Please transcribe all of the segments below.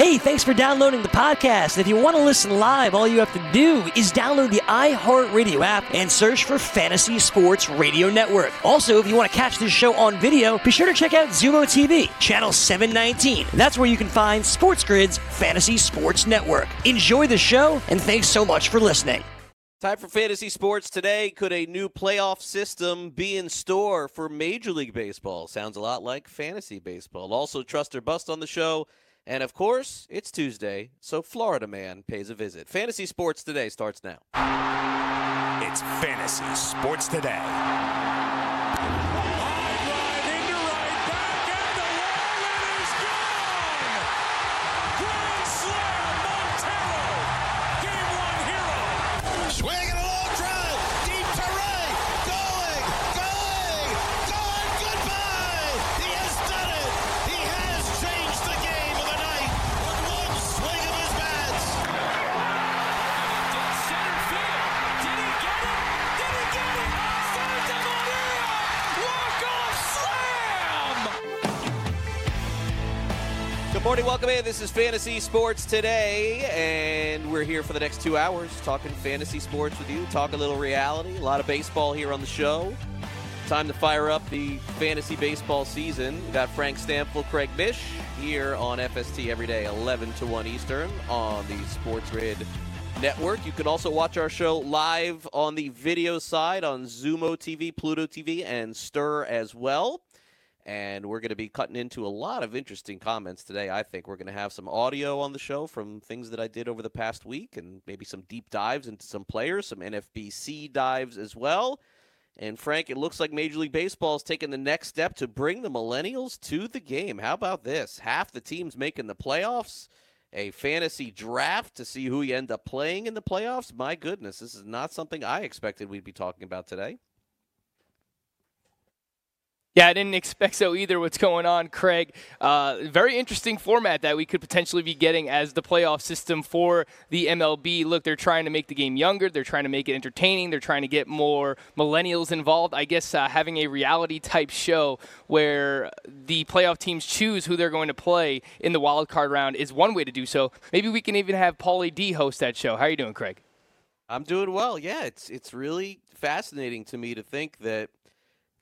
Hey, thanks for downloading the podcast. If you want to listen live, all you have to do is download the iHeartRadio app and search for Fantasy Sports Radio Network. Also, if you want to catch this show on video, be sure to check out Xumo TV, channel 719. That's where you can find Sports Grid's Fantasy Sports Network. Enjoy the show, and thanks so much for listening. Time for fantasy sports today. Could a new playoff system be in store for Major League Baseball? Sounds a lot like fantasy baseball. Also, trust or bust on the show. And of course, it's Tuesday, so Florida Man pays a visit. Fantasy Sports Today starts now. It's Fantasy Sports Today. Good morning, welcome in. This is Fantasy Sports Today, and we're here for the next two hours talking fantasy sports with you, talk a little reality, a lot of baseball here on the show. Time to fire up the fantasy baseball season. We got Frank Stampfl, Craig Mish here on FST every day, 11 to 1 Eastern on the Sports Grid Network. You can also watch our show live on the video side on Xumo TV, Pluto TV, and Stirr as well. And we're going to be cutting into a lot of interesting comments today. I think we're going to have some audio on the show from things that I did over the past week and maybe some deep dives into some players, some NFBC dives as well. And Frank, it looks like Major League Baseball is taking the next step to bring the millennials to the game. How about this? Half the teams making the playoffs, a fantasy draft to see who you end up playing in the playoffs. My goodness, this is not something I expected we'd be talking about today. Yeah, I didn't expect so either. What's going on, Craig? Uh, very interesting format that we could potentially be getting as the playoff system for the MLB. Look, they're trying to make the game younger. They're trying to make it entertaining. They're trying to get more millennials involved. I guess uh, having a reality type show where the playoff teams choose who they're going to play in the wild card round is one way to do so. Maybe we can even have Paulie D host that show. How are you doing, Craig? I'm doing well. Yeah, it's it's really fascinating to me to think that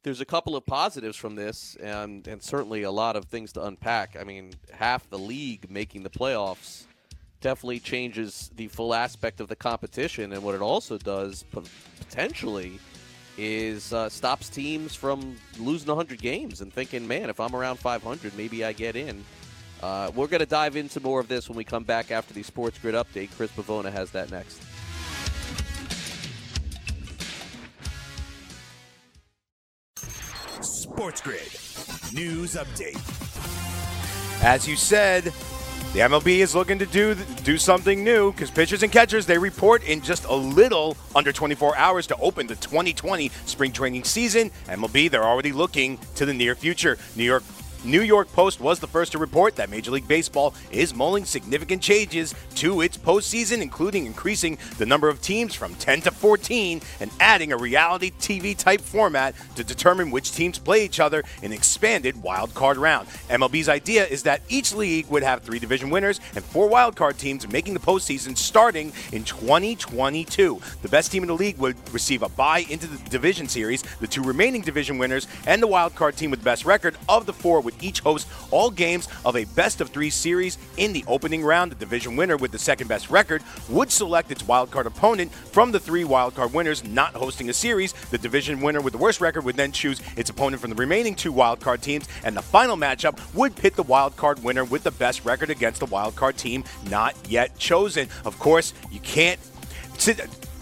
there's a couple of positives from this, and and certainly a lot of things to unpack. I mean, half the league making the playoffs definitely changes the full aspect of the competition, and what it also does potentially is uh, stops teams from losing 100 games and thinking, man, if I'm around 500, maybe I get in. Uh, we're going to dive into more of this when we come back after the Sports Grid update. Chris Pavona has that next. Sports Grid News Update. As you said, the MLB is looking to do do something new because pitchers and catchers they report in just a little under 24 hours to open the 2020 spring training season. MLB they're already looking to the near future. New York New York Post was the first to report that Major League Baseball is mulling significant changes to its postseason, including increasing the number of teams from 10 to 14 and adding a reality TV type format to determine which teams play each other in expanded wild card round. MLB's idea is that each league would have three division winners and four wild card teams making the postseason starting in 2022. The best team in the league would receive a bye into the division series. The two remaining division winners and the wild card team with the best record of the four would each host all games of a best of three series in the opening round. The division winner with the second best record would select its wild card opponent from the three wild card winners not hosting a series. The division winner with the worst record would then choose its opponent from the remaining two wild card teams, and the final matchup would pit the wild card winner with the best record against the wild card team not yet chosen. Of course, you can't.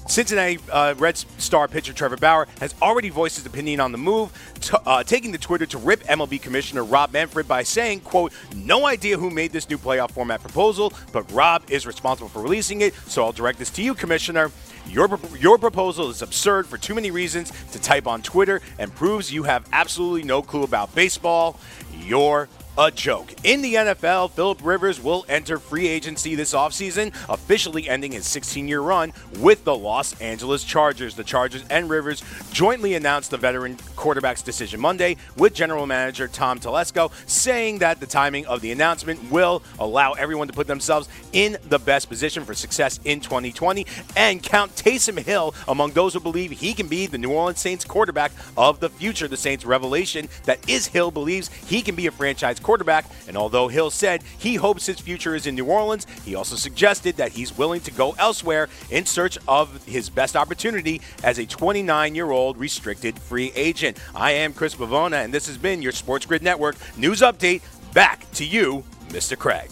Cincinnati uh, Red Star pitcher Trevor Bauer has already voiced his opinion on the move, t- uh, taking to Twitter to rip MLB Commissioner Rob Manfred by saying, "quote No idea who made this new playoff format proposal, but Rob is responsible for releasing it. So I'll direct this to you, Commissioner. Your your proposal is absurd for too many reasons to type on Twitter and proves you have absolutely no clue about baseball. You're a joke. In the NFL, Philip Rivers will enter free agency this offseason, officially ending his 16 year run with the Los Angeles Chargers. The Chargers and Rivers jointly announced the veteran quarterback's decision Monday, with general manager Tom Telesco saying that the timing of the announcement will allow everyone to put themselves in the best position for success in 2020 and count Taysom Hill among those who believe he can be the New Orleans Saints quarterback of the future. The Saints revelation that is Hill believes he can be a franchise quarterback, and although Hill said he hopes his future is in New Orleans, he also suggested that he's willing to go elsewhere in search of his best opportunity as a 29 year old restricted free agent. I am Chris Pavona, and this has been your Sports Grid Network news update. Back to you, Mr. Craig.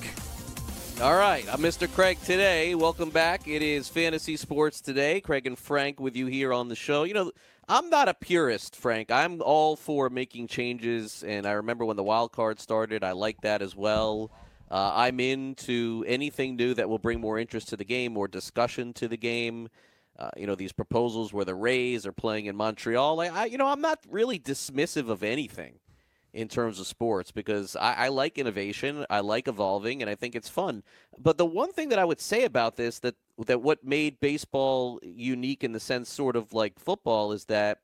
All right, I'm Mr. Craig today. Welcome back. It is Fantasy Sports Today. Craig and Frank with you here on the show. You know, I'm not a purist, Frank. I'm all for making changes, and I remember when the wild card started, I liked that as well. Uh, I'm into anything new that will bring more interest to the game, more discussion to the game. Uh, you know, these proposals where the Rays are playing in Montreal. I, I, you know, I'm not really dismissive of anything in terms of sports because I, I, like innovation, I like evolving, and I think it's fun. But the one thing that I would say about this that that what made baseball unique in the sense sort of like football is that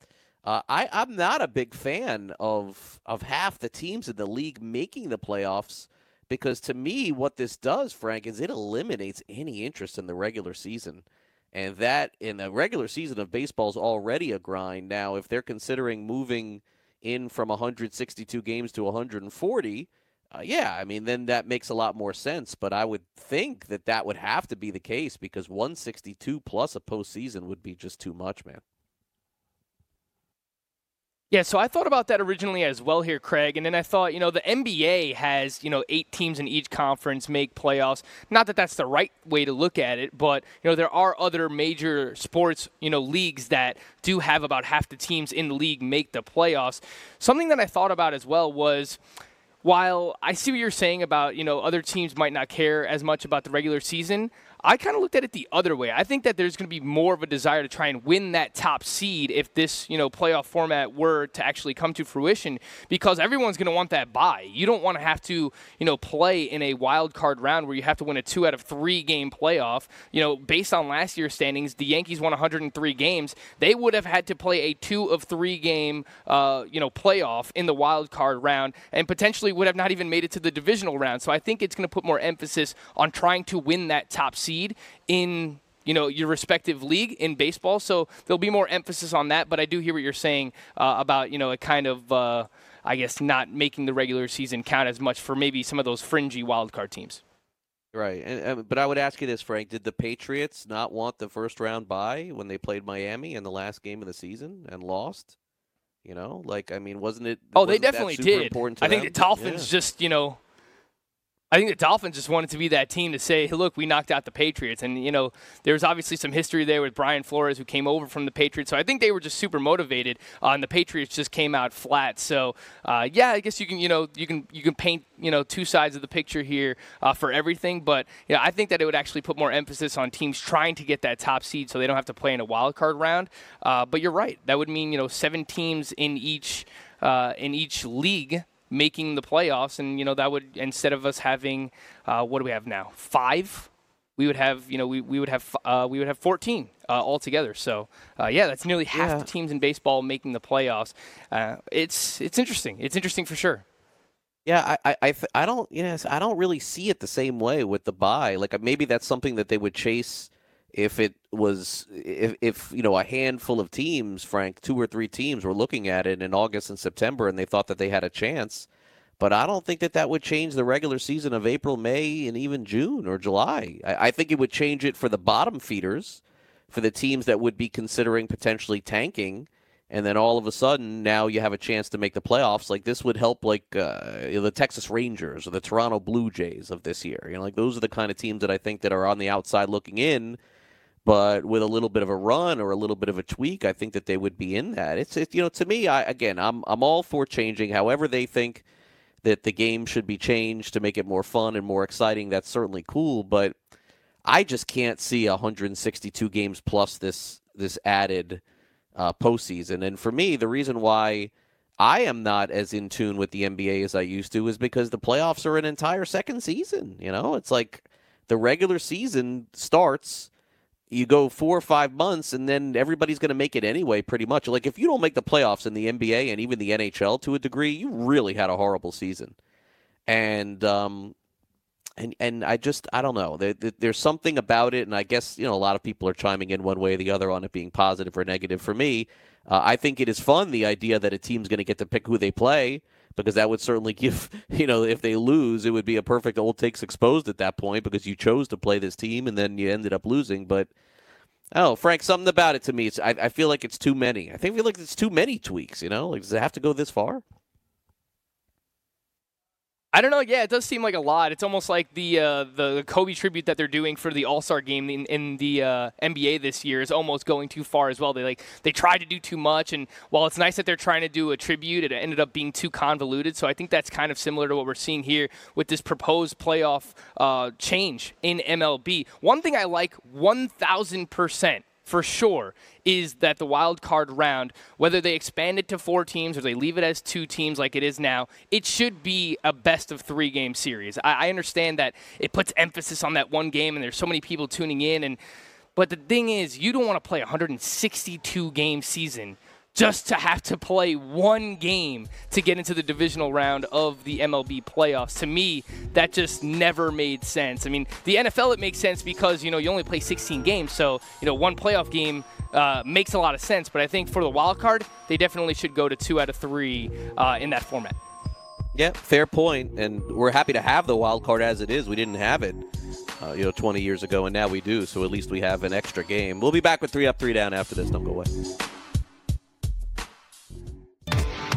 uh, I, I'm not a big fan of of half the teams in the league making the playoffs because to me what this does, Frank, is it eliminates any interest in the regular season. And that in the regular season of baseball is already a grind. Now, if they're considering moving in from 162 games to 140, uh, yeah, I mean, then that makes a lot more sense. But I would think that that would have to be the case because 162 plus a postseason would be just too much, man. Yeah, so I thought about that originally as well here, Craig, and then I thought, you know, the NBA has, you know, eight teams in each conference make playoffs. Not that that's the right way to look at it, but you know, there are other major sports, you know, leagues that do have about half the teams in the league make the playoffs. Something that I thought about as well was while I see what you're saying about, you know, other teams might not care as much about the regular season, I kind of looked at it the other way. I think that there's going to be more of a desire to try and win that top seed if this, you know, playoff format were to actually come to fruition because everyone's going to want that bye. You don't want to have to, you know, play in a wild card round where you have to win a 2 out of 3 game playoff. You know, based on last year's standings, the Yankees won 103 games. They would have had to play a 2 of 3 game uh, you know, playoff in the wild card round and potentially would have not even made it to the divisional round. So I think it's going to put more emphasis on trying to win that top seed seed in you know your respective league in baseball. So there'll be more emphasis on that. But I do hear what you're saying uh, about you know a kind of uh, I guess not making the regular season count as much for maybe some of those fringy wildcard teams. Right, and, and, but I would ask you this, Frank: Did the Patriots not want the first round bye when they played Miami in the last game of the season and lost? You know, like I mean, wasn't it? Oh, wasn't they definitely did. Important I think them? the Dolphins Yeah. just you know I think the Dolphins just wanted to be that team to say, hey, look, we knocked out the Patriots. And, you know, there's obviously some history there with Brian Flores, who came over from the Patriots. So I think they were just super motivated, uh, and the Patriots just came out flat. So, uh, yeah, I guess you can, you know, you can you can paint, you know, two sides of the picture here uh, for everything. But, you know, I think that it would actually put more emphasis on teams trying to get that top seed so they don't have to play in a wild card round. Uh, but you're right. That would mean, you know, seven teams in each uh, in each league making the playoffs, and you know that would instead of us having uh, what do we have now five, we would have you know we, we would have uh, we would have 14 uh, altogether. So uh, yeah, that's nearly half Yeah. the teams in baseball making the playoffs. Uh, it's it's interesting. It's interesting for sure. Yeah, I, I, I, th- I don't, you know, I don't really see it the same way with the buy. Like uh, maybe that's something that they would chase if it was, if, if you know, a handful of teams, Frank, two or three teams were looking at it in August and September, and they thought that they had a chance. But I don't think that that would change the regular season of April, May, and even June or July. I, I think it would change it for the bottom feeders, for the teams that would be considering potentially tanking and then all of a sudden now you have a chance to make the playoffs like this would help like uh, the texas rangers or the toronto blue jays of this year you know like those are the kind of teams that i think that are on the outside looking in but with a little bit of a run or a little bit of a tweak i think that they would be in that it's it, you know to me i again i'm i'm all for changing however they think that the game should be changed to make it more fun and more exciting that's certainly cool but i just can't see 162 games plus this this added uh, postseason. And for me, the reason why I am not as in tune with the NBA as I used to is because the playoffs are an entire second season. You know, it's like the regular season starts, you go four or five months, and then everybody's going to make it anyway, pretty much. Like if you don't make the playoffs in the NBA and even the NHL to a degree, you really had a horrible season. And um, and and I just I don't know. There, there, there's something about it, and I guess you know a lot of people are chiming in one way or the other on it being positive or negative. For me, uh, I think it is fun the idea that a team's going to get to pick who they play because that would certainly give you know if they lose, it would be a perfect old takes exposed at that point because you chose to play this team and then you ended up losing. But oh, Frank, something about it to me, it's I, I feel like it's too many. I think I feel like it's too many tweaks. You know, like does it have to go this far? I don't know. Yeah, it does seem like a lot. It's almost like the uh, the Kobe tribute that they're doing for the All Star game in, in the uh, NBA this year is almost going too far as well. They like they tried to do too much, and while it's nice that they're trying to do a tribute, it ended up being too convoluted. So I think that's kind of similar to what we're seeing here with this proposed playoff uh, change in MLB. One thing I like one thousand percent for sure is that the wild card round, whether they expand it to four teams or they leave it as two teams like it is now, it should be a best of three game series. I, I understand that it puts emphasis on that one game and there's so many people tuning in and but the thing is you don't want to play a 162 game season just to have to play one game to get into the divisional round of the MLB playoffs. To me, that just never made sense. I mean, the NFL it makes sense because you know you only play 16 games, so you know one playoff game uh, makes a lot of sense. But I think for the wild card, they definitely should go to two out of three uh, in that format. Yeah, fair point, and we're happy to have the wild card as it is. We didn't have it, uh, you know, 20 years ago, and now we do. So at least we have an extra game. We'll be back with three up, three down after this. Don't go away.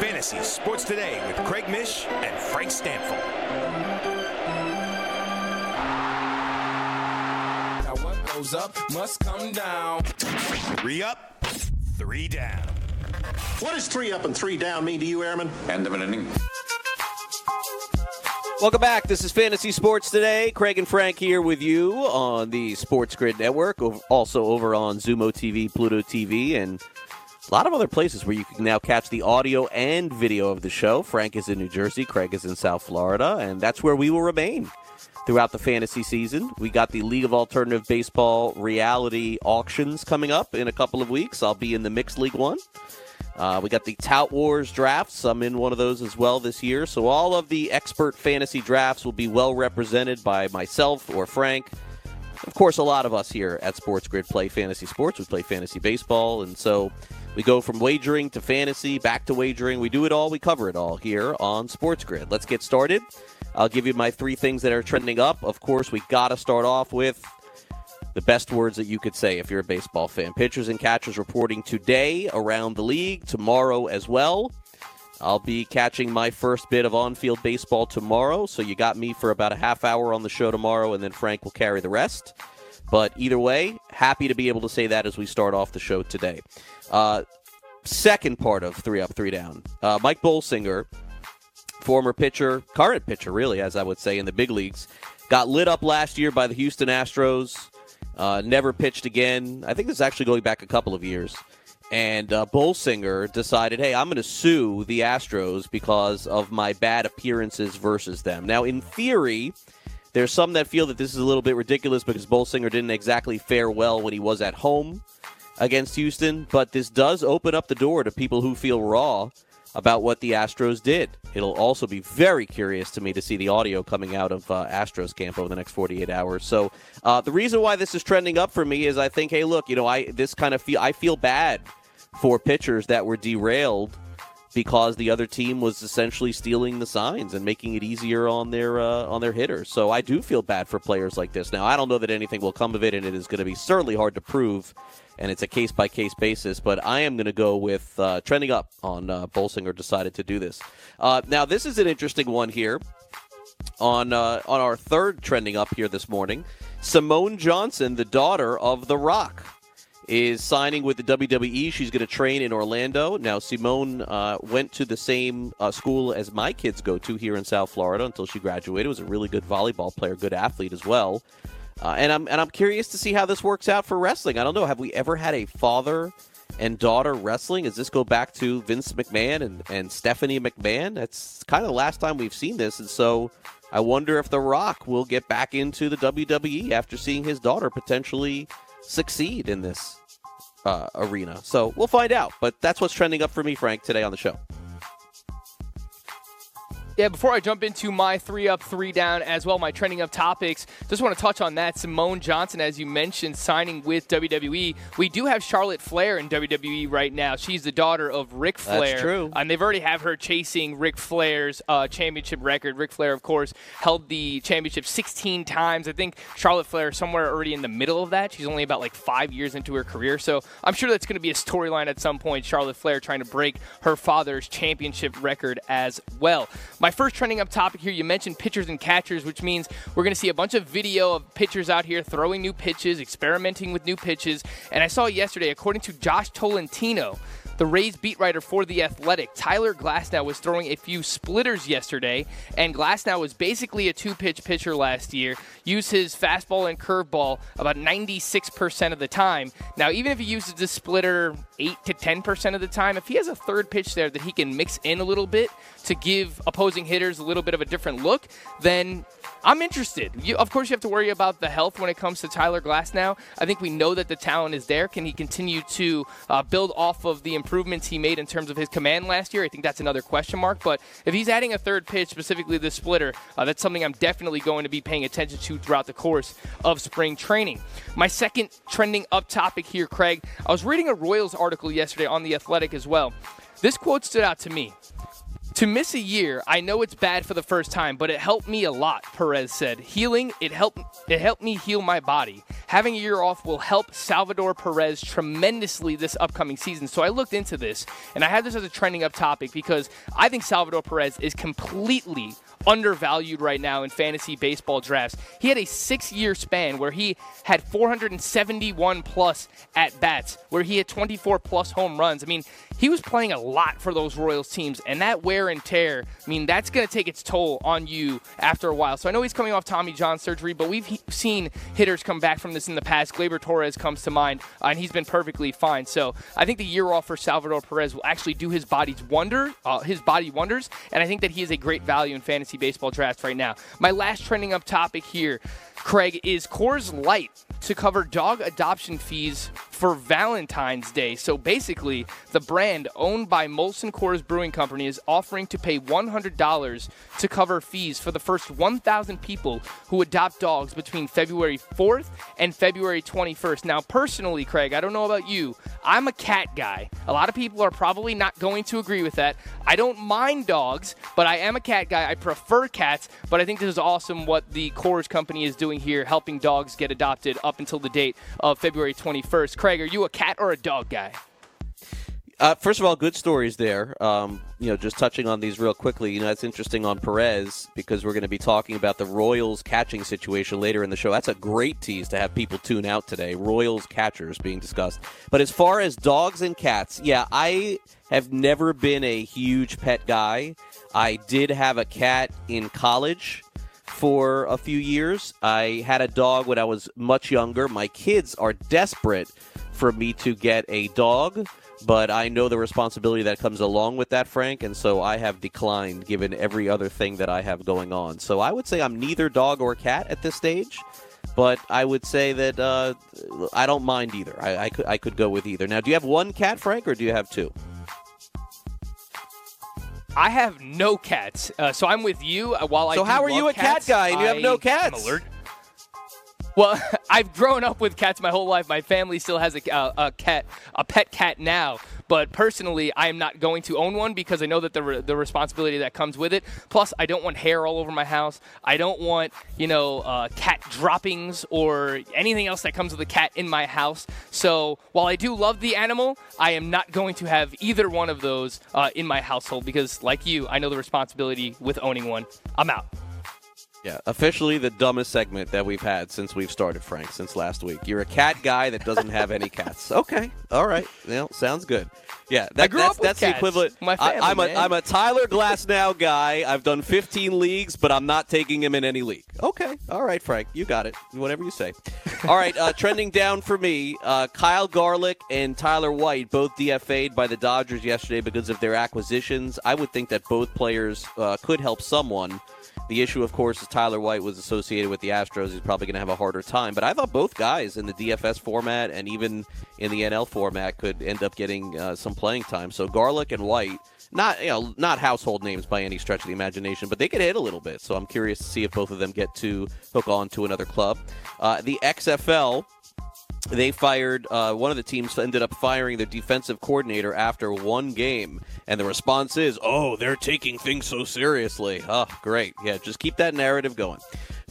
Fantasy Sports Today with Craig Mish and Frank Stampfl. Now what goes up must come down. Three up, three down. What does three up and three down mean to you, Airman? End of an inning. Welcome back. This is Fantasy Sports Today. Craig and Frank here with you on the Sports Grid Network, also over on Xumo TV, Pluto TV, and a lot of other places where you can now catch the audio and video of the show. Frank is in New Jersey, Craig is in South Florida, and that's where we will remain throughout the fantasy season. We got the League of Alternative Baseball reality auctions coming up in a couple of weeks. I'll be in the Mixed League one. Uh, we got the Tout Wars drafts. I'm in one of those as well this year. So all of the expert fantasy drafts will be well represented by myself or Frank. Of course, a lot of us here at Sports Grid play fantasy sports. We play fantasy baseball, and so we go from wagering to fantasy, back to wagering. We do it all. We cover it all here on Sports Grid. Let's get started. I'll give you my three things that are trending up. Of course, we got to start off with the best words that you could say if you're a baseball fan. Pitchers and catchers reporting today around the league, tomorrow as well. I'll be catching my first bit of on field baseball tomorrow, so you got me for about a half hour on the show tomorrow, and then Frank will carry the rest. But either way, happy to be able to say that as we start off the show today. Uh, second part of Three Up, Three Down. Uh, Mike Bolsinger, former pitcher, current pitcher, really, as I would say, in the big leagues, got lit up last year by the Houston Astros. Uh, never pitched again. I think this is actually going back a couple of years. And uh, Bolsinger decided, hey, I'm going to sue the Astros because of my bad appearances versus them. Now, in theory, there's some that feel that this is a little bit ridiculous because Bolsinger didn't exactly fare well when he was at home against Houston, but this does open up the door to people who feel raw about what the Astros did. It'll also be very curious to me to see the audio coming out of uh, Astros camp over the next 48 hours. So uh, the reason why this is trending up for me is I think, hey, look, you know, I this kind of feel I feel bad for pitchers that were derailed because the other team was essentially stealing the signs and making it easier on their uh, on their hitters. So I do feel bad for players like this. Now I don't know that anything will come of it, and it is going to be certainly hard to prove, and it's a case by case basis. But I am going to go with uh, trending up on uh, Bolsinger decided to do this. Uh, now this is an interesting one here on uh, on our third trending up here this morning. Simone Johnson, the daughter of The Rock, is signing with the WWE. She's going to train in Orlando. Now, Simone uh, went to the same uh, school as my kids go to here in South Florida until she graduated. Was a really good volleyball player, good athlete as well. Uh, and I'm and I'm curious to see how this works out for wrestling. I don't know. Have we ever had a father and daughter wrestling? Does this go back to Vince McMahon and, and Stephanie McMahon? That's kind of the last time we've seen this. And so I wonder if The Rock will get back into the WWE after seeing his daughter potentially succeed in this uh, arena. So we'll find out. But that's what's trending up for me, Frank, today on the show. Yeah, before I jump into my three up, three down, as well, my trending up topics, just want to touch on that. Simone Johnson, as you mentioned, signing with WWE. We do have Charlotte Flair in WWE right now. She's the daughter of Ric Flair. That's true. And they've already have her chasing Ric Flair's uh, championship record. Ric Flair, of course, held the championship 16 times. I think Charlotte Flair is somewhere already in the middle of that. She's only about like five years into her career. So I'm sure that's going to be a storyline at some point. Charlotte Flair trying to break her father's championship record as well. My first trending up topic here, you mentioned pitchers and catchers, which means we're going to see a bunch of video of pitchers out here throwing new pitches, experimenting with new pitches. And I saw yesterday, according to Josh Tolentino, the Rays beat writer for The Athletic, Tyler Glasnow, was throwing a few splitters yesterday, and Glasnow was basically a two pitch pitcher last year. Used his fastball and curveball about 96% of the time. Now, even if he uses the splitter 8 to 10% of the time, if he has a third pitch there that he can mix in a little bit to give opposing hitters a little bit of a different look, then I'm interested. You, of course, you have to worry about the health when it comes to Tyler Glasnow. I think we know that the talent is there. Can he continue to uh, build off of the improvements he made in terms of his command last year? I think that's another question mark. But if he's adding a third pitch, specifically the splitter, uh, that's something I'm definitely going to be paying attention to throughout the course of spring training. My second trending up topic here, Craig. I was reading a Royals article yesterday on The Athletic as well. This quote stood out to me. To miss a year, I know it's bad for the first time, but it helped me a lot, Perez said. Healing, it helped it helped me heal my body. Having a year off will help Salvador Perez tremendously this upcoming season. So I looked into this and I had this as a trending up topic because I think Salvador Perez is completely undervalued right now in fantasy baseball drafts. He had a six year span where he had 471 plus at bats, where he had 24 plus home runs. I mean, he was playing a lot for those Royals teams, and that wear and tear, I mean, that's going to take its toll on you after a while. So I know he's coming off Tommy John surgery, but we've he- seen hitters come back from this in the past. Gleyber Torres comes to mind, uh, and he's been perfectly fine. So I think the year off for Salvador Perez will actually do his body's wonder, uh, his body wonders, and I think that he is a great value in fantasy baseball drafts right now. My last trending up topic here, Craig, is Coors Light to cover dog adoption fees for Valentine's Day. So basically, the brand owned by Molson Coors Brewing Company is offering to pay $100 to cover fees for the first 1,000 people who adopt dogs between February 4th and February 21st. Now, personally, Craig, I don't know about you, I'm a cat guy. A lot of people are probably not going to agree with that. I don't mind dogs, but I am a cat guy. I prefer cats, but I think this is awesome what the Coors Company is doing here, helping dogs get adopted up until the date of February 21st. Craig, are you a cat or a dog guy? Uh, first of all, good stories there. Um, you know, just touching on these real quickly. You know, that's interesting on Perez because we're going to be talking about the Royals catching situation later in the show. That's a great tease to have people tune out today. Royals catchers being discussed. But as far as dogs and cats, yeah, I have never been a huge pet guy. I did have a cat in college for a few years. I had a dog when I was much younger. My kids are desperate for me to get a dog, but I know the responsibility that comes along with that, Frank, and so I have declined given every other thing that I have going on. So I would say I'm neither dog or cat at this stage. But I would say that uh, I don't mind either. I, I, could, I could go with either. Now, do you have one cat, Frank, or do you have two? I have no cats, uh, so I'm with you. Uh, while I So how are you a cat guy and you have no cats? Well, I've grown up with cats my whole life. My family still has a, a, a cat, a pet cat now. But personally, I am not going to own one because I know that the, re- the responsibility that comes with it. Plus, I don't want hair all over my house. I don't want, you know, uh, cat droppings or anything else that comes with a cat in my house. So while I do love the animal, I am not going to have either one of those uh, in my household because, like you, I know the responsibility with owning one. I'm out. Yeah, officially the dumbest segment that we've had since we've started, Frank, since last week. You're a cat guy that doesn't have any cats. Okay, all right, well, sounds good. Yeah, that, that's, that's the equivalent. My family, I, am a. I'm a Tyler Glasnow guy. I've done 15 leagues, but I'm not taking him in any league. Okay, all right, Frank, you got it. Whatever you say. All right, uh, trending down for me, uh, Kyle Garlick and Tyler White both DFA'd by the Dodgers yesterday because of their acquisitions. I would think that both players uh, could help someone. The issue, of course, is Tyler White was associated with the Astros. He's probably going to have a harder time. But I thought both guys in the DFS format and even in the NL format could end up getting uh, some playing time. So Garlick and White, not you know, not household names by any stretch of the imagination, but they could hit a little bit. So I'm curious to see if both of them get to hook on to another club. Uh, the XFL they fired uh, one of the teams ended up firing their defensive coordinator after one game. And the response is oh they're taking things so seriously. Oh great. Yeah just keep that narrative going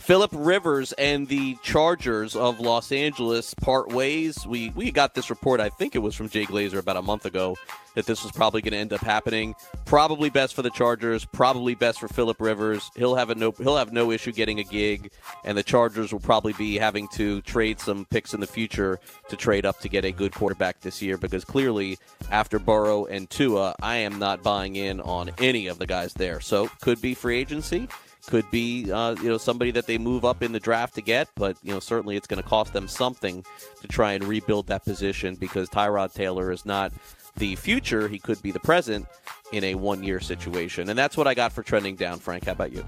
philip rivers and the chargers of los angeles part ways. We, we got this report i think it was from jay glazer about a month ago that this was probably going to end up happening. Probably best for the chargers probably best for philip rivers. He'll have a no he'll have no issue getting a gig and the chargers will probably be having to trade some picks in the future to trade up to get a good quarterback this year because clearly after Burrow and Tua, I am not buying in on any of the guys there. So could be free agency, could be uh, you know somebody that they move up in the draft to get, but you know certainly it's going to cost them something to try and rebuild that position because Tyrod Taylor is not the future; he could be the present in a one-year situation, and that's what I got for trending down. Frank, how about you?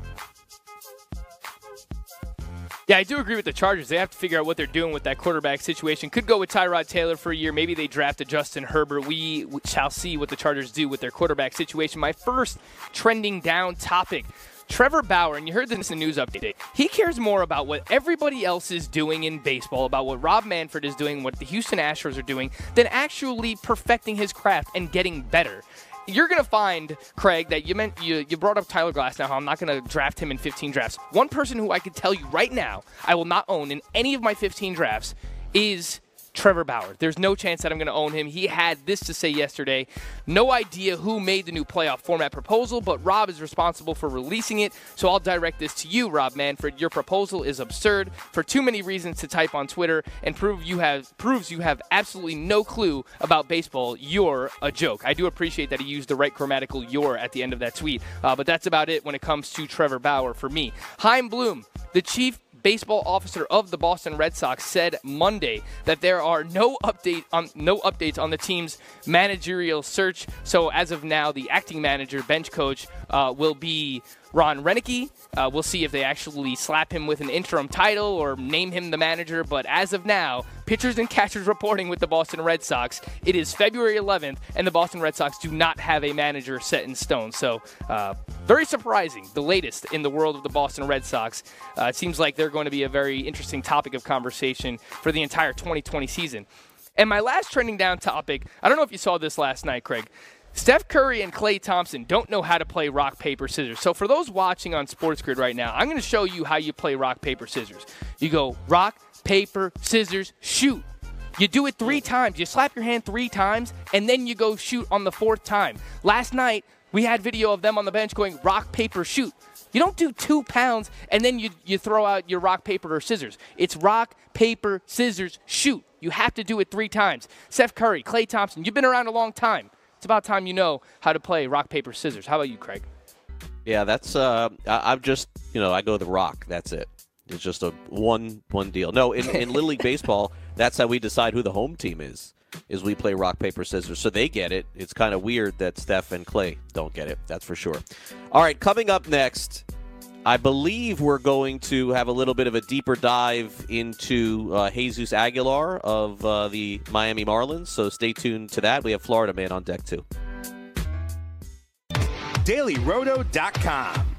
Yeah, I do agree with the Chargers. They have to figure out what they're doing with that quarterback situation. Could go with Tyrod Taylor for a year. Maybe they drafted Justin Herbert. We shall see what the Chargers do with their quarterback situation. My first trending down topic. Trevor Bauer, and you heard this in the news update, he cares more about what everybody else is doing in baseball, about what Rob Manfred is doing, what the Houston Astros are doing, than actually perfecting his craft and getting better you're gonna find Craig that you meant you, you brought up Tyler Glass. Now, I'm not gonna draft him in 15 drafts. One person who I could tell you right now I will not own in any of my 15 drafts is Trevor Bauer. There's no chance that I'm going to own him. He had this to say yesterday. No idea who made the new playoff format proposal, but Rob is responsible for releasing it. So I'll direct this to you, Rob Manfred. Your proposal is absurd for too many reasons to type on Twitter and prove you have proves you have absolutely no clue about baseball. You're a joke. I do appreciate that he used the right grammatical "your" at the end of that tweet, uh, but that's about it when it comes to Trevor Bauer for me. Chaim Bloom, the chief baseball officer of the Boston Red Sox said Monday that there are no update on no updates on the team's managerial search. So as of now, the acting manager, bench coach, uh, will be Ron Roenicke. Uh, we'll see if they actually slap him with an interim title or name him the manager. But as of now, pitchers and catchers reporting with the Boston Red Sox. It is February 11th, and the Boston Red Sox do not have a manager set in stone. So, uh, very surprising. The latest in the world of the Boston Red Sox. Uh, it seems like they're going to be a very interesting topic of conversation for the entire 2020 season. And my last trending down topic I don't know if you saw this last night, Craig. Steph Curry and Klay Thompson don't know how to play rock, paper, scissors. So, for those watching on Sports Grid right now, I'm going to show you how you play rock, paper, scissors. You go rock, paper, scissors, shoot. You do it three times. You slap your hand three times, and then you go shoot on the fourth time. Last night, we had video of them on the bench going rock, paper, shoot. You don't do two pounds and then you, you throw out your rock, paper, or scissors. It's rock, paper, scissors, shoot. You have to do it three times. Steph Curry, Klay Thompson, you've been around a long time. It's about time you know how to play rock, paper, scissors. How about you, Craig? Yeah, that's. Uh, I, I'm just, you know, I go the rock. That's it. It's just a one one deal. No, in, in Little League Baseball, that's how we decide who the home team is. Is we play rock paper scissors, so they get it. It's kind of weird that Steph and Klay don't get it. That's for sure. All right, coming up next, I believe we're going to have a little bit of a deeper dive into uh, Jesus Aguilar of uh, the Miami Marlins. So stay tuned to that. We have Florida Man on deck too. DailyRoto.com.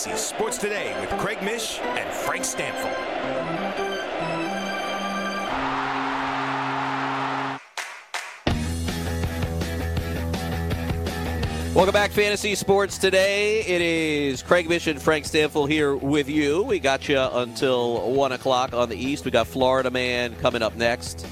Sports Today with Craig Mish and Frank Stampfl. Welcome back, Fantasy Sports Today. It is Craig Mish and Frank Stampfl here with you. We got you until 1 o'clock on the East. We got Florida Man coming up next.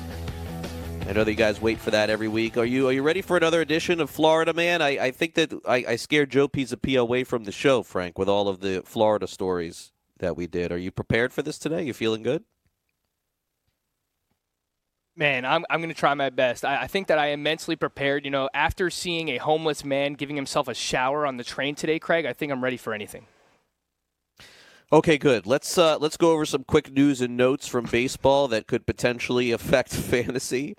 I know that you guys wait for that every week. Are you are you ready for another edition of Florida Man? I, I think that I, I scared Joe Pisapia away from the show, Frank, with all of the Florida stories that we did. Are you prepared for this today? You feeling good? Man, I'm, I'm going to try my best. I, I think that I am prepared. You know, after seeing a homeless man giving himself a shower on the train today, Craig, I think I'm ready for anything. Okay, good. Let's uh, let's go over some quick news and notes from baseball that could potentially affect fantasy.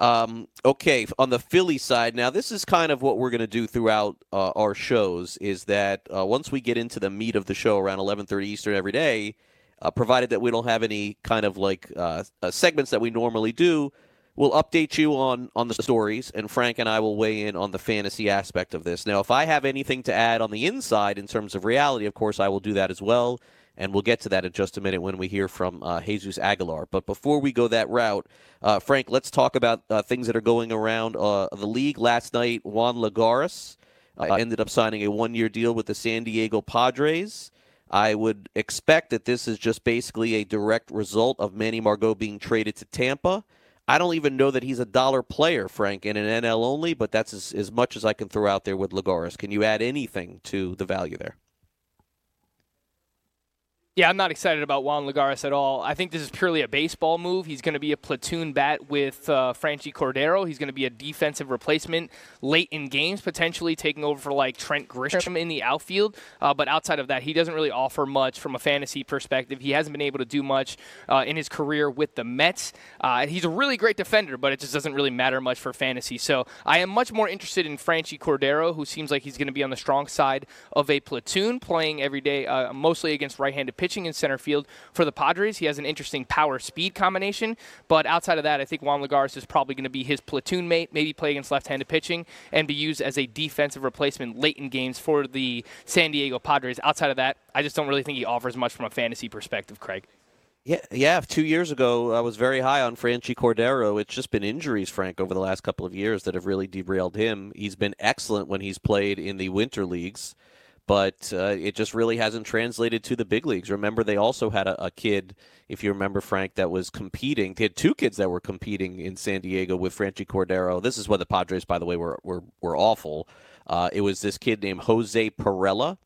Um, okay, on the Philly side, now this is kind of what we're going to do throughout uh, our shows. Is that uh, once we get into the meat of the show around 11:30 Eastern every day, uh, provided that we don't have any kind of like uh, uh, segments that we normally do, we'll update you on on the stories, and Frank and I will weigh in on the fantasy aspect of this. Now, if I have anything to add on the inside in terms of reality, of course, I will do that as well. And we'll get to that in just a minute when we hear from uh, Jesus Aguilar. But before we go that route, uh, Frank, let's talk about uh, things that are going around uh, the league. Last night, Juan Lagares uh, ended up signing a one year deal with the San Diego Padres. I would expect that this is just basically a direct result of Manny Margot being traded to Tampa. I don't even know that he's a dollar player, Frank, in an NL only, but that's as, as much as I can throw out there with Lagares. Can you add anything to the value there? Yeah, I'm not excited about Juan Lagares at all. I think this is purely a baseball move. He's going to be a platoon bat with uh, Franchy Cordero. He's going to be a defensive replacement late in games, potentially taking over for like Trent Grisham in the outfield. Uh, but outside of that, he doesn't really offer much from a fantasy perspective. He hasn't been able to do much uh, in his career with the Mets. Uh, he's a really great defender, but it just doesn't really matter much for fantasy. So I am much more interested in Franchy Cordero, who seems like he's going to be on the strong side of a platoon, playing every day, uh, mostly against right-handed pitching pitching in center field for the Padres. He has an interesting power speed combination, but outside of that, I think Juan Lagares is probably going to be his platoon mate, maybe play against left handed pitching, and be used as a defensive replacement late in games for the San Diego Padres. Outside of that, I just don't really think he offers much from a fantasy perspective, Craig. Yeah, yeah. Two years ago, I was very high on Franchy Cordero. It's just been injuries, Frank, over the last couple of years that have really derailed him. He's been excellent when he's played in the winter leagues but uh, it just really hasn't translated to the big leagues. Remember, they also had a, a, kid, if you remember, Frank, that was competing. They had two kids that were competing in San Diego with Franchy Cordero. This is when the Padres, by the way, were were, were awful. Uh, it was this kid named Jose Pirela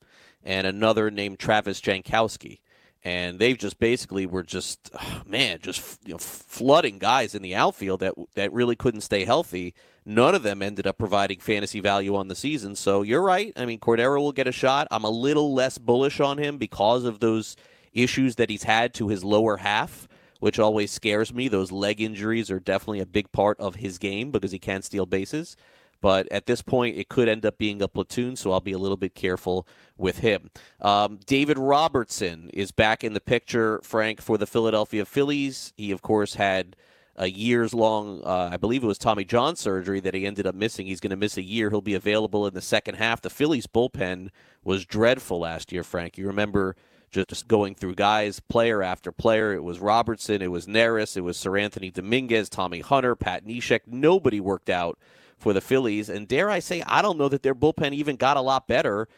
and another named Travis Jankowski. And they just basically were just, man, just you know, flooding guys in the outfield that that really couldn't stay healthy None of them ended up providing fantasy value on the season. So you're right. I mean, Cordero will get a shot. I'm a little less bullish on him because of those issues that he's had to his lower half, which always scares me. Those leg injuries are definitely a big part of his game because he can steal bases. But at this point, it could end up being a platoon, so I'll be a little bit careful with him. Um, David Robertson is back in the picture, Frank, for the Philadelphia Phillies. He, of course, had a years long, uh, I believe it was Tommy John surgery that he ended up missing. He's going to miss a year. He'll be available in the second half. The Phillies bullpen was dreadful last year, Frank. You remember just going through guys, player after player. It was Robertson, it was Neris, it was Seranthony Dominguez, Tommy Hunter, Pat Neshek. Nobody worked out for the Phillies. And dare I say, I don't know that their bullpen even got a lot better.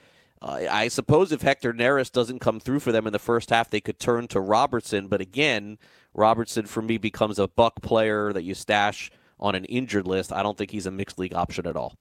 Uh, I suppose if Hector Neris doesn't come through for them in the first half, they could turn to Robertson. But again, Robertson for me becomes a buck player that you stash on an injured list. I don't think he's a mixed league option at all.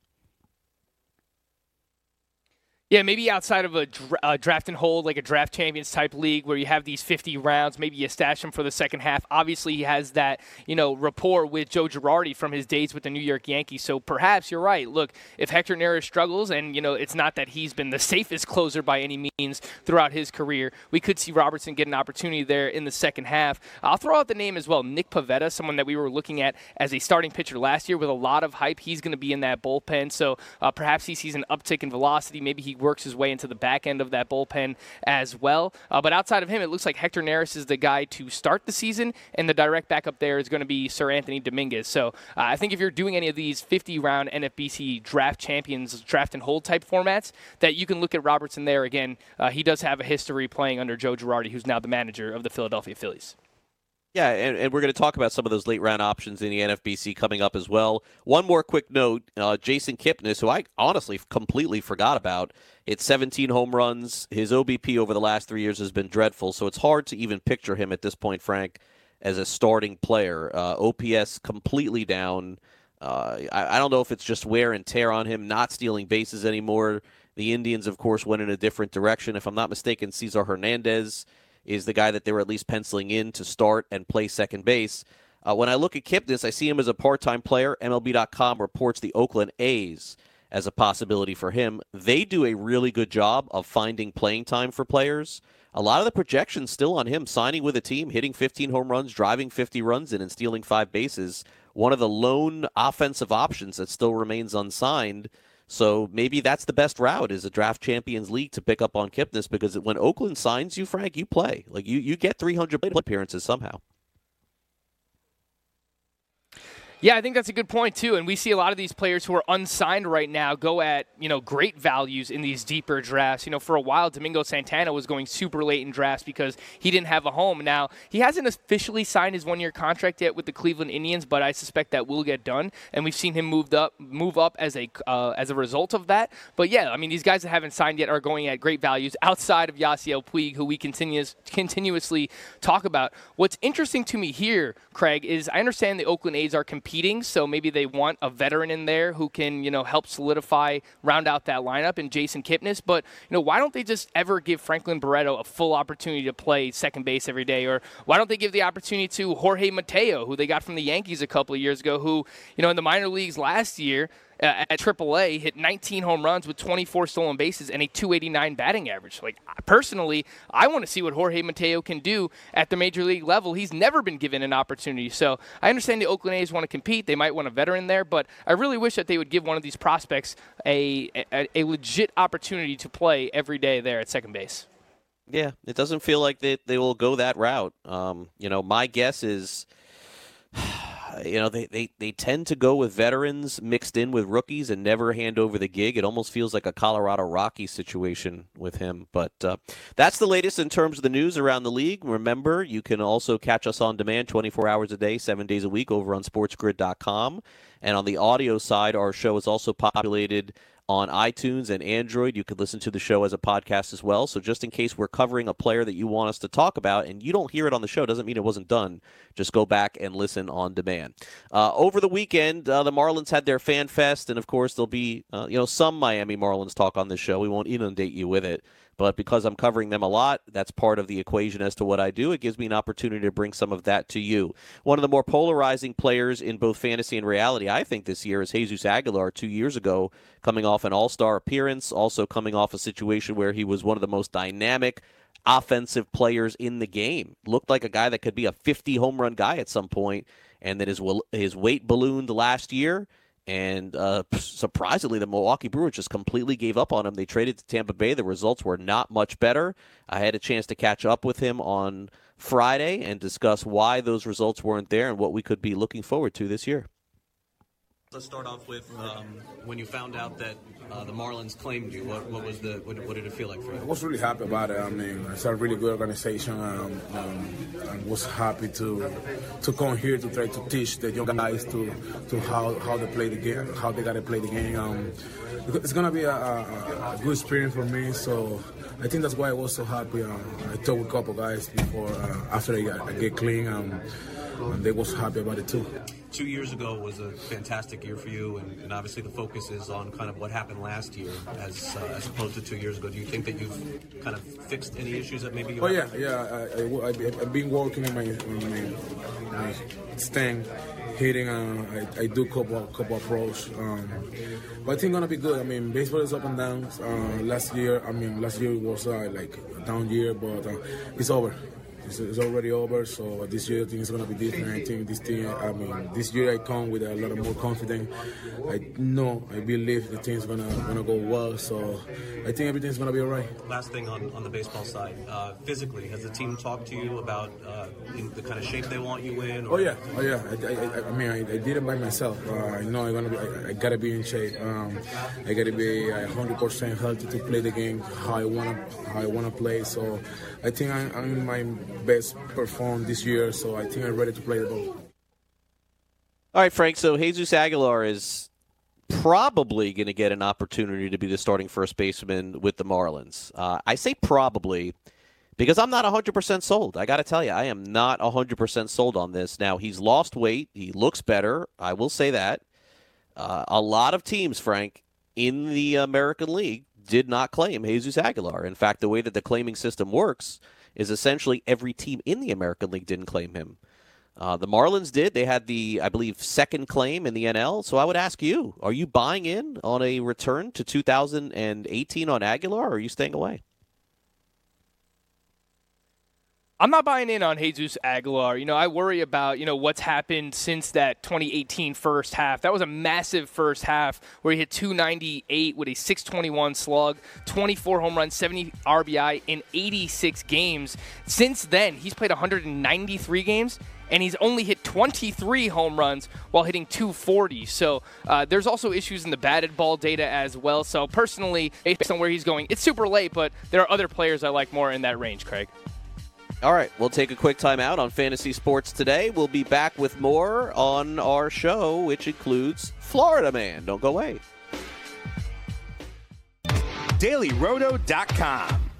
Yeah, maybe outside of a, dra- a draft and hold, like a draft champions type league where you have these 50 rounds, maybe you stash him for the second half. Obviously, he has that, you know, rapport with Joe Girardi from his days with the New York Yankees. So perhaps you're right. Look, if Hector Neris struggles, and, you know, it's not that he's been the safest closer by any means throughout his career, we could see Robertson get an opportunity there in the second half. I'll throw out the name as well Nick Pivetta, someone that we were looking at as a starting pitcher last year with a lot of hype. He's going to be in that bullpen. So uh, perhaps he sees an uptick in velocity. Maybe he works his way into the back end of that bullpen as well. Uh, but outside of him, it looks like Hector Neris is the guy to start the season, and the direct backup there is going to be Seranthony Dominguez. So uh, I think if you're doing any of these 50 round NFBC draft champions, draft and hold type formats, that you can look at Robertson there again. Uh, he does have a history playing under Joe Girardi, who's now the manager of the Philadelphia Phillies. Yeah, and, and we're going to talk about some of those late round options in the NFBC coming up as well. One more quick note uh, Jason Kipnis, who I honestly completely forgot about, it's 17 home runs. His OBP over the last three years has been dreadful, so it's hard to even picture him at this point, Frank, as a starting player. Uh, OPS completely down. Uh, I, I don't know if it's just wear and tear on him, not stealing bases anymore. The Indians, of course, went in a different direction. If I'm not mistaken, Cesar Hernandez is the guy that they were at least penciling in to start and play second base. Uh, when I look at Kipnis, I see him as a part time player. MLB.com reports the Oakland A's as a possibility for him. They do a really good job of finding playing time for players. A lot of the projections still on him signing with a team, hitting 15 home runs, driving 50 runs in, and stealing five bases. One of the lone offensive options that still remains unsigned. So maybe that's the best route is a draft champions league to pick up on Kipnis because when Oakland signs you, Frank, you play. Like you, you get 300 plate appearances somehow. Yeah, I think that's a good point too. And we see a lot of these players who are unsigned right now go at you know great values in these deeper drafts. You know, for a while, Domingo Santana was going super late in drafts because he didn't have a home. Now he hasn't officially signed his one-year contract yet with the Cleveland Indians, but I suspect that will get done. And we've seen him moved up, move up as a uh, as a result of that. But yeah, I mean, these guys that haven't signed yet are going at great values outside of Yasiel Puig, who we continuous continuously talk about. What's interesting to me here, Craig, is I understand the Oakland A's are competing competing, so maybe they want a veteran in there who can, you know, help solidify, round out that lineup and Jason Kipnis. But, you know, why don't they just ever give Franklin Barreto a full opportunity to play second base every day? Or why don't they give the opportunity to Jorge Mateo, who they got from the Yankees a couple of years ago, who, you know, in the minor leagues last year, at AAA, hit 19 home runs with 24 stolen bases and a 289 batting average. Like personally, I want to see what Jorge Mateo can do at the major league level. He's never been given an opportunity. So I understand the Oakland A's want to compete. They might want a veteran there, but I really wish that they would give one of these prospects a, a, a legit opportunity to play every day there at second base. Yeah, it doesn't feel like they, they will go that route. Um, you know, my guess is you know, they, they, they tend to go with veterans mixed in with rookies and never hand over the gig. It almost feels like a Colorado Rocky situation with him. But uh, that's the latest in terms of the news around the league. Remember, you can also catch us on demand 24 hours a day, seven days a week over on sportsgrid.com. And on the audio side, our show is also populated on iTunes and Android. You could listen to the show as a podcast as well. So just in case we're covering a player that you want us to talk about and you don't hear it on the show, doesn't mean it wasn't done. Just go back and listen on demand. Uh, over the weekend, uh, the Marlins had their fan fest, and of course there'll be uh, you know some Miami Marlins talk on this show. We won't inundate you with it. But because I'm covering them a lot, that's part of the equation as to what I do. It gives me an opportunity to bring some of that to you. One of the more polarizing players in both fantasy and reality, I think, this year is Jesus Aguilar. Two years ago, coming off an all star appearance, also coming off a situation where he was one of the most dynamic offensive players in the game. Looked like a guy that could be a 50 home run guy at some point, and then his his weight ballooned last year. And uh, surprisingly, the Milwaukee Brewers just completely gave up on him. They traded to Tampa Bay. The results were not much better. I had a chance to catch up with him on Friday and discuss why those results weren't there and what we could be looking forward to this year. Let's start off with um, when you found out that uh, the Marlins claimed you. What, what was the what, what, did it feel like for you? I was really happy about it. I mean, it's a really good organization. Um, um, I was happy to to come here to try to teach the young guys to to how, how they play the game, how they gotta play the game. Um, it's gonna be a, a, a, good experience for me. So I think that's why I was so happy. Um, I talked with a couple guys before uh, after I, I, get clean. And they was happy about it too. Two years ago was a fantastic year for you, and, and obviously the focus is on kind of what happened last year as uh, as opposed to two years ago. Do you think that you've kind of fixed any issues that maybe you? Oh yeah, yeah. I, I've been working on my, my, my stand, hitting. Uh, I, I do couple couple approach. Um, but I think gonna be good. I mean, baseball is up and down. Uh, last year, I mean, last year was uh, like a down year, but uh, it's over. It's, it's already over. So this year, I think it's gonna be different. I think this thing. I mean, this year I come with a lot of more confidence. I know, I believe the thing's gonna gonna go well. So I think everything's gonna be alright. Last thing on, on the baseball side, uh, physically, has the team talked to you about uh, in the kind of shape they want you in? Oh yeah, oh yeah. I, I, I- I mean, I, I did it by myself. Uh, I know I'm gonna be. I, I gotta be in shape. Um, I gotta be hundred percent healthy to play the game how I wanna how I wanna play. So I think I'm in my best perform this year. So I think I'm ready to play the ball. All right, Frank. So Jesus Aguilar is probably going to get an opportunity to be the starting first baseman with the Marlins. Uh, I say probably because I'm not 100% sold. I got to tell you, I am not 100% sold on this. Now, he's lost weight. He looks better. I will say that. Uh, a lot of teams, Frank, in the American League did not claim Jesus Aguilar. In fact, the way that the claiming system works is essentially every team in the American League didn't claim him. Uh, the Marlins did. They had the, I believe, second claim in the NL. So I would ask you: Are you buying in on a return to 2018 on Aguilar, or are you staying away? I'm not buying in on Jesus Aguilar. You know, I worry about, you know, what's happened since that 2018 first half. That was a massive first half where he hit 298 with a 621 slug, 24 home runs, 70 RBI in 86 games. Since then, he's played 193 games and he's only hit 23 home runs while hitting 240. So uh, there's also issues in the batted ball data as well. So personally, based on where he's going, it's super late, but there are other players I like more in that range, Craig. All right, we'll take a quick time out on Fantasy Sports today. We'll be back with more on our show, which includes Florida Man. Don't go away. DailyRoto.com.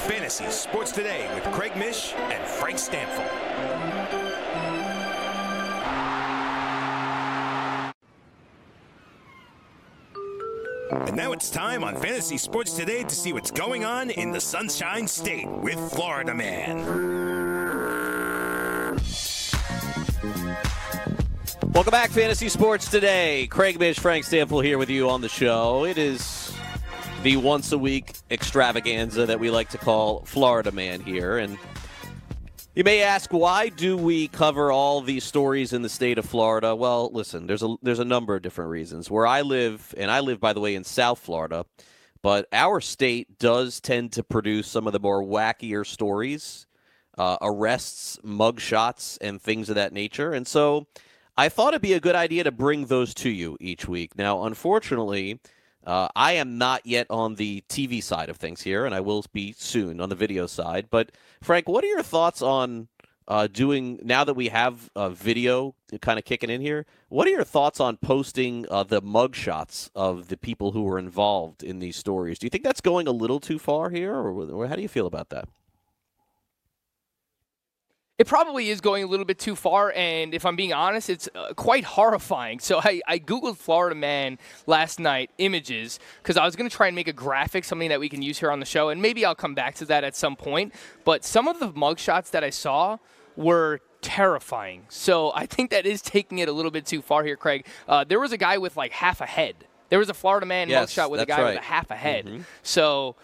Fantasy Sports Today with Craig Mish and Frank Stampfl. And now it's time on Fantasy Sports Today to see what's going on in the Sunshine State with Florida Man. Welcome back, Fantasy Sports Today. Craig Mish, Frank Stampfl here with you on the show. It is the once a week extravaganza that we like to call Florida Man here. And you may ask, why do we cover all these stories in the state of Florida? Well, listen, there's a there's a number of different reasons. Where I live, and I live by the way in South Florida, but our state does tend to produce some of the more wackier stories, uh, arrests, mugshots, and things of that nature. And so I thought it'd be a good idea to bring those to you each week. Now, unfortunately, uh, I am not yet on the TV side of things here, and I will be soon on the video side. But Frank, what are your thoughts on uh, doing now that we have video kind of kicking in here? What are your thoughts on posting uh, the mugshots of the people who were involved in these stories? Do you think that's going a little too far here, or how do you feel about that? It probably is going a little bit too far, and if I'm being honest, it's uh, quite horrifying. So I, I Googled Florida Man last night, images, because I was going to try and make a graphic, something that we can use here on the show, and maybe I'll come back to that at some point. But some of the mugshots that I saw were terrifying. So I think that is taking it a little bit too far here, Craig. Uh, there was a guy with like half a head. There was a Florida Man Yes, mugshot with a guy right. with a half a head. Mhm. So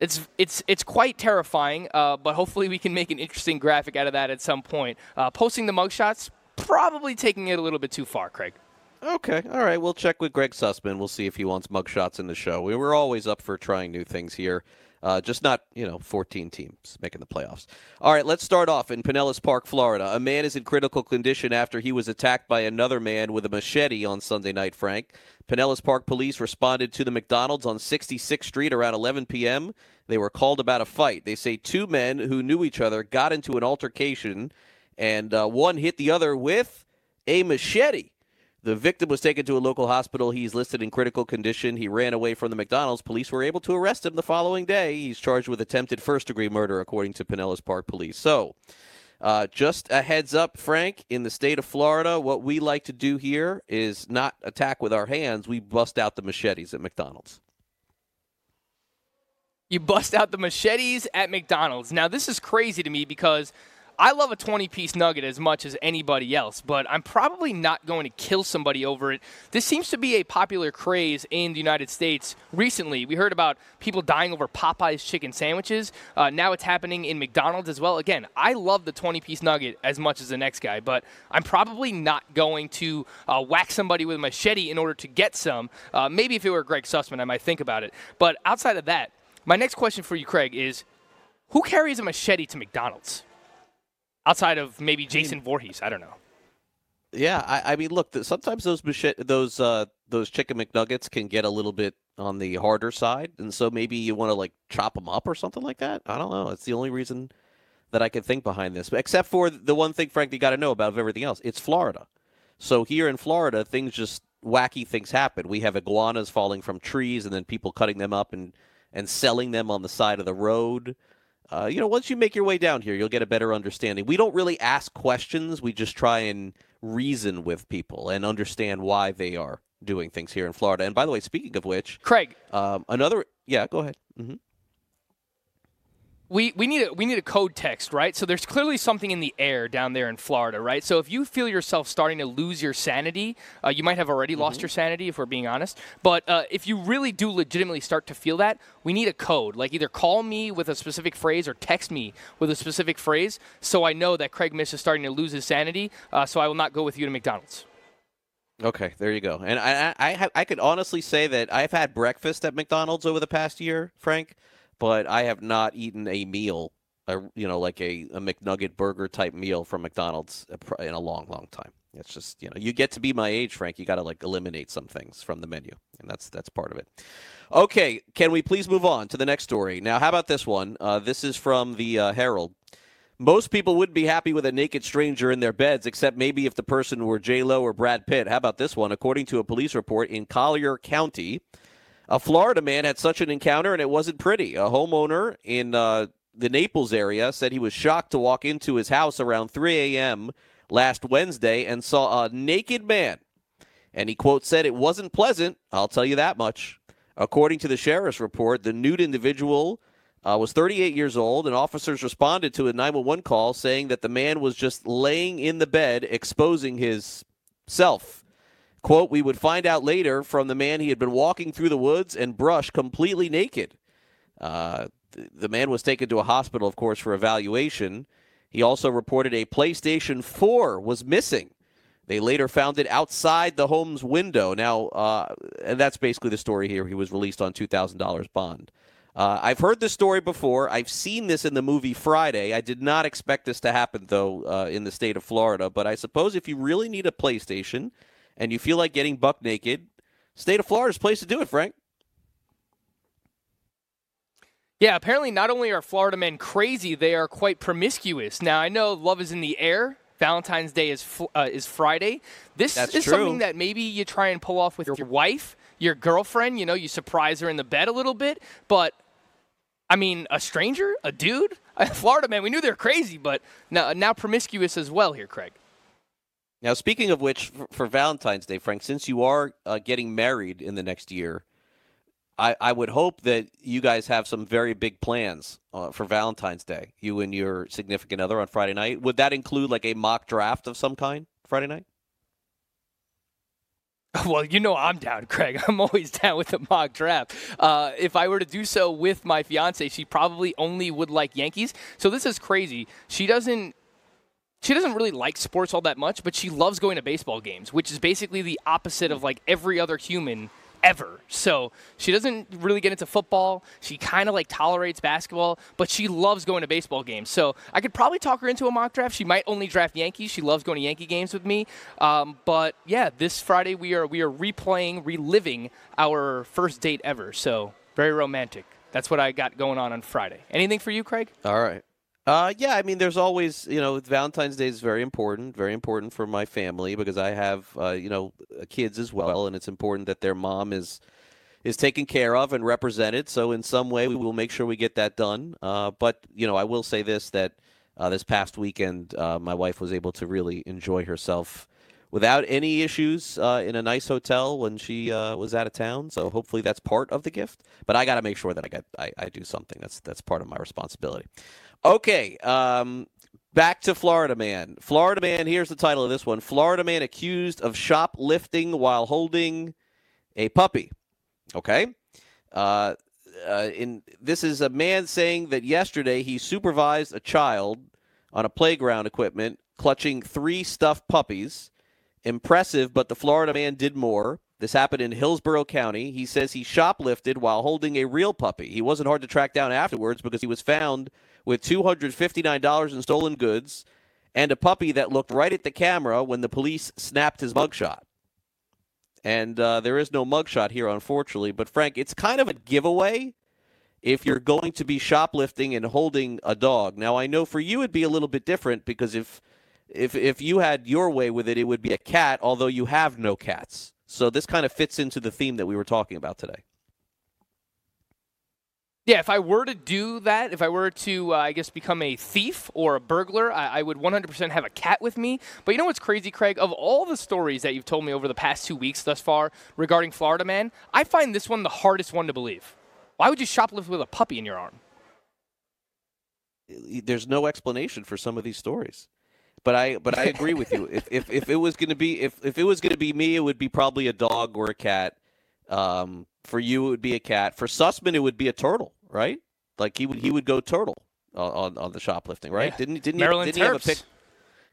it's it's it's quite terrifying, uh, but hopefully we can make an interesting graphic out of that at some point. Uh, posting the mugshots, probably taking it a little bit too far, Craig. Okay, all right. We'll check with Greg Sussman. We'll see if he wants mugshots in the show. We were always up for trying new things here Uh, just not, you know, 14 teams making the playoffs. All right, let's start off in Pinellas Park, Florida. A man is in critical condition after he was attacked by another man with a machete on Sunday night, Frank. Pinellas Park police responded to the McDonald's on 66th Street around 11 p.m. They were called about a fight. They say two men who knew each other got into an altercation, and uh, one hit the other with a machete. The victim was taken to a local hospital. He's listed in critical condition. He ran away from the McDonald's. Police were able to arrest him the following day. He's charged with attempted first degree murder, according to Pinellas Park Police. So, uh, just a heads up, Frank, in the state of Florida, what we like to do here is not attack with our hands. We bust out the machetes at McDonald's. You bust out the machetes at McDonald's. Now, this is crazy to me because I love a 20 piece nugget as much as anybody else, but I'm probably not going to kill somebody over it. This seems to be a popular craze in the United States recently. We heard about people dying over Popeye's chicken sandwiches. Uh, now it's happening in McDonald's as well. Again, I love the 20 piece nugget as much as the next guy, but I'm probably not going to uh, whack somebody with a machete in order to get some. Uh, maybe if it were Greg Sussman, I might think about it. But outside of that, my next question for you, Craig, is who carries a machete to McDonald's? Outside of maybe Jason Voorhees, I don't know. Yeah, I, I mean, look, th- sometimes those those uh, those chicken McNuggets can get a little bit on the harder side, and so maybe you want to like chop them up or something like that. I don't know. It's the only reason that I can think behind this, except for the one thing, Frank, you got to know about everything else. It's Florida, so here in Florida, things just wacky things happen. We have iguanas falling from trees, and then people cutting them up and and selling them on the side of the road. Uh, you know, once you make your way down here, you'll get a better understanding. We don't really ask questions; we just try and reason with people and understand why they are doing things here in Florida. And by the way, speaking of which, Craig, um, another yeah, go ahead. hmm we, we need a we need a code text, right? So there's clearly something in the air down there in Florida, right? So if you feel yourself starting to lose your sanity, uh, you might have already lost your sanity, if we're being honest. But uh, if you really do legitimately start to feel that, we need a code. Like either call me with a specific phrase or text me with a specific phrase, so I know that Craig Mish is starting to lose his sanity. Uh, so I will not go with you to McDonald's. Okay, there you go. And I I I, ha- I could honestly say that I've had breakfast at McDonald's over the past year, Frank, but I have not eaten a meal, a, you know, like a, a McNugget burger type meal from McDonald's in a long, long time. It's just you know, you get to be my age, Frank. You got to like eliminate some things from the menu, and that's that's part of it. Okay, can we please move on to the next story? Now, how about this one? Uh, this is from the uh, Herald. Most people wouldn't be happy with a naked stranger in their beds, except maybe if the person were J Lo or Brad Pitt. How about this one? According to a police report in Collier County, a Florida man had such an encounter and it wasn't pretty. A homeowner in uh, the Naples area said he was shocked to walk into his house around 3 a.m. last Wednesday and saw a naked man. And he, quote, said it wasn't pleasant, I'll tell you that much. According to the sheriff's report, the nude individual uh, was 38 years old, and officers responded to a 911 call saying that the man was just laying in the bed exposing his self. Quote, we would find out later from the man he had been walking through the woods and brush completely naked. Uh, th- the man was taken to a hospital, of course, for evaluation. He also reported a PlayStation 4 was missing. They later found it outside the home's window. Now, uh, and that's basically the story here. He was released on $2,000 bond. Uh, I've heard this story before. I've seen this in the movie Friday. I did not expect this to happen, though, uh, in the state of Florida. But I suppose if you really need a PlayStation and you feel like getting buck naked, state of Florida's place to do it, Frank. Yeah, apparently not only are Florida men crazy, they are quite promiscuous. Now I know love is in the air. Valentine's Day is fl- uh, is Friday. This That's is true. something that maybe you try and pull off with your wife, your girlfriend. You know, you surprise her in the bed a little bit. But I mean, a stranger, a dude, Florida man. We knew they're crazy, but now now promiscuous as well here, Craig. Now, speaking of which, for, for Valentine's Day, Frank, since you are uh, getting married in the next year, I, I would hope that you guys have some very big plans uh, for Valentine's Day, you and your significant other on Friday night. Would that include like a mock draft of some kind Friday night? Well, you know I'm down, Craig. I'm always down with a mock draft. Uh, if I were to do so with my fiance, she probably only would like Yankees. So this is crazy. She doesn't. She doesn't really like sports all that much, but she loves going to baseball games, which is basically the opposite of like every other human ever. So she doesn't really get into football. She kind of like tolerates basketball, but she loves going to baseball games. So I could probably talk her into a mock draft. She might only draft Yankees. She loves going to Yankee games with me. Um, but yeah, this Friday we are we are replaying, reliving our first date ever. So very romantic. That's what I got going on on Friday. Anything for you, Craig? All right. Uh, yeah, I mean, there's always, you know, Valentine's Day is very important, very important for my family because I have, uh, you know, kids as well, and it's important that their mom is is taken care of and represented. So in some way, we will make sure we get that done. Uh, but you know, I will say this that uh, this past weekend, uh, my wife was able to really enjoy herself without any issues uh, in a nice hotel when she uh, was out of town. So hopefully that's part of the gift. But I got to make sure that I get I, I do something. That's that's part of my responsibility. Okay, um, back to Florida Man. Florida Man. Here's the title of this one: Florida Man accused of shoplifting while holding a puppy. Okay. Uh, uh, in this is a man saying that yesterday he supervised a child on a playground equipment clutching three stuffed puppies. Impressive, but the Florida man did more. This happened in Hillsborough County. He says he shoplifted while holding a real puppy. He wasn't hard to track down afterwards because he was found with $259 in stolen goods and a puppy that looked right at the camera when the police snapped his mugshot. And uh, there is no mugshot here, unfortunately. But, Frank, it's kind of a giveaway if you're going to be shoplifting and holding a dog. Now, I know for you it'd be a little bit different because if if if you had your way with it, it would be a cat, although you have no cats. So this kind of fits into the theme that we were talking about today. Yeah, if I were to do that, if I were to, uh, I guess, become a thief or a burglar, I, I, would 100% have a cat with me. But you know what's crazy, Craig? Of all the stories that you've told me over the past two weeks thus far regarding Florida Man, I find this one the hardest one to believe. Why would you shoplift with a puppy in your arm? There's no explanation for some of these stories. But I but I agree with you. If if, if it was going to be if, if it was going to be me, it would be probably a dog or a cat. Um, for you, it would be a cat. For Sussman, it would be a turtle, right? Like he would he would go turtle on on the shoplifting, right? Yeah. Didn't didn't Maryland he, didn't he have a Terps. pic?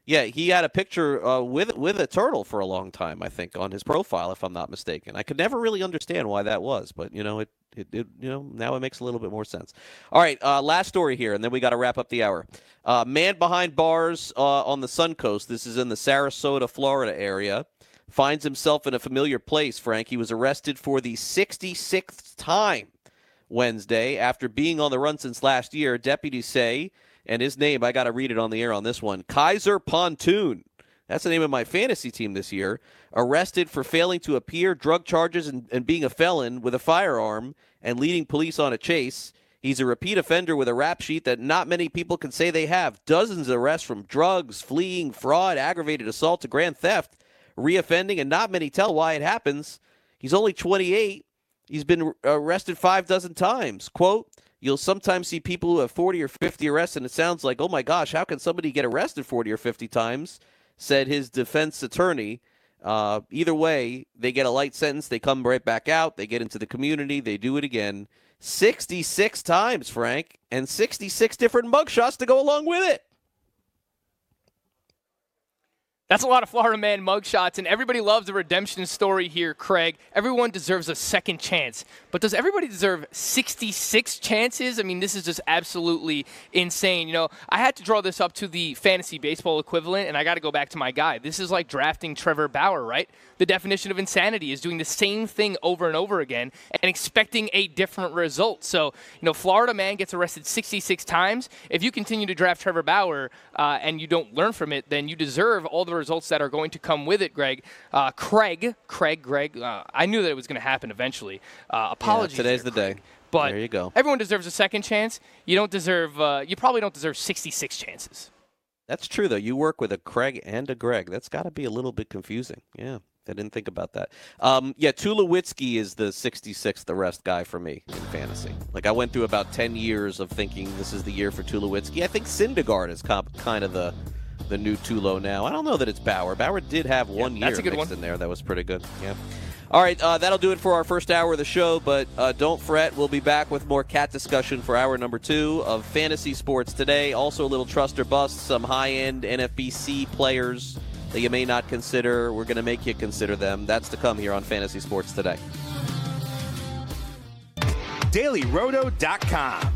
Yeah, he had a picture uh, with with a turtle for a long time, I think, on his profile, if I'm not mistaken. I could never really understand why that was, but you know, it, it, it you know now it makes a little bit more sense. All right, uh, last story here, and then we got to wrap up the hour. Uh, man behind bars uh, on the Sun Coast. This is in the Sarasota, Florida area. Finds himself in a familiar place. Frank, he was arrested for the 66th time Wednesday after being on the run since last year. Deputies say and his name, I got to read it on the air on this one Kaiser Pontoon. That's the name of my fantasy team this year. Arrested for failing to appear, drug charges, and, and being a felon with a firearm and leading police on a chase. He's a repeat offender with a rap sheet that not many people can say they have. Dozens of arrests from drugs, fleeing, fraud, aggravated assault to grand theft, reoffending, and not many tell why it happens. He's only 28. He's been arrested five dozen times. Quote, You'll sometimes see people who have 40 or 50 arrests, and it sounds like, oh my gosh, how can somebody get arrested 40 or 50 times? Said his defense attorney. Uh, either way, they get a light sentence. They come right back out. They get into the community. They do it again. 66 times, Frank, and 66 different mugshots to go along with it. That's a lot of Florida man mugshots, and everybody loves a redemption story here, Craig. Everyone deserves a second chance. But does everybody deserve 66 chances? I mean, this is just absolutely insane. You know, I had to draw this up to the fantasy baseball equivalent, and I got to go back to my guy. This is like drafting Trevor Bauer, right? The definition of insanity is doing the same thing over and over again and expecting a different result. So, you know, Florida man gets arrested 66 times. If you continue to draft Trevor Bauer uh, and you don't learn from it, then you deserve all the results that are going to come with it, Greg. Uh, Craig, Craig, Greg, uh, I knew that it was going to happen eventually. Uh, apologies. Yeah, today's there, the day. But there you go. everyone deserves a second chance. You don't deserve. Uh, you probably don't deserve 66 chances. That's true, though. You work with a Craig and a Greg. That's got to be a little bit confusing. Yeah, I didn't think about that. Um, yeah, Tulowitzki is the 66th arrest guy for me in fantasy. Like, I went through about 10 years of thinking this is the year for Tulowitzki. I think Syndergaard is comp- kind of the the new Tulo now. I don't know that it's Bauer. Bauer did have one Yeah, year that's a good mixed one. in there. That was pretty good. Yeah. All right, uh, that'll do it for our first hour of the show. But uh, don't fret, we'll be back with more cat discussion for hour number two of fantasy sports today. Also, a little trust or bust, some high-end NFBC players that you may not consider. We're going to make you consider them. That's to come here on Fantasy Sports today. dailyroto.com.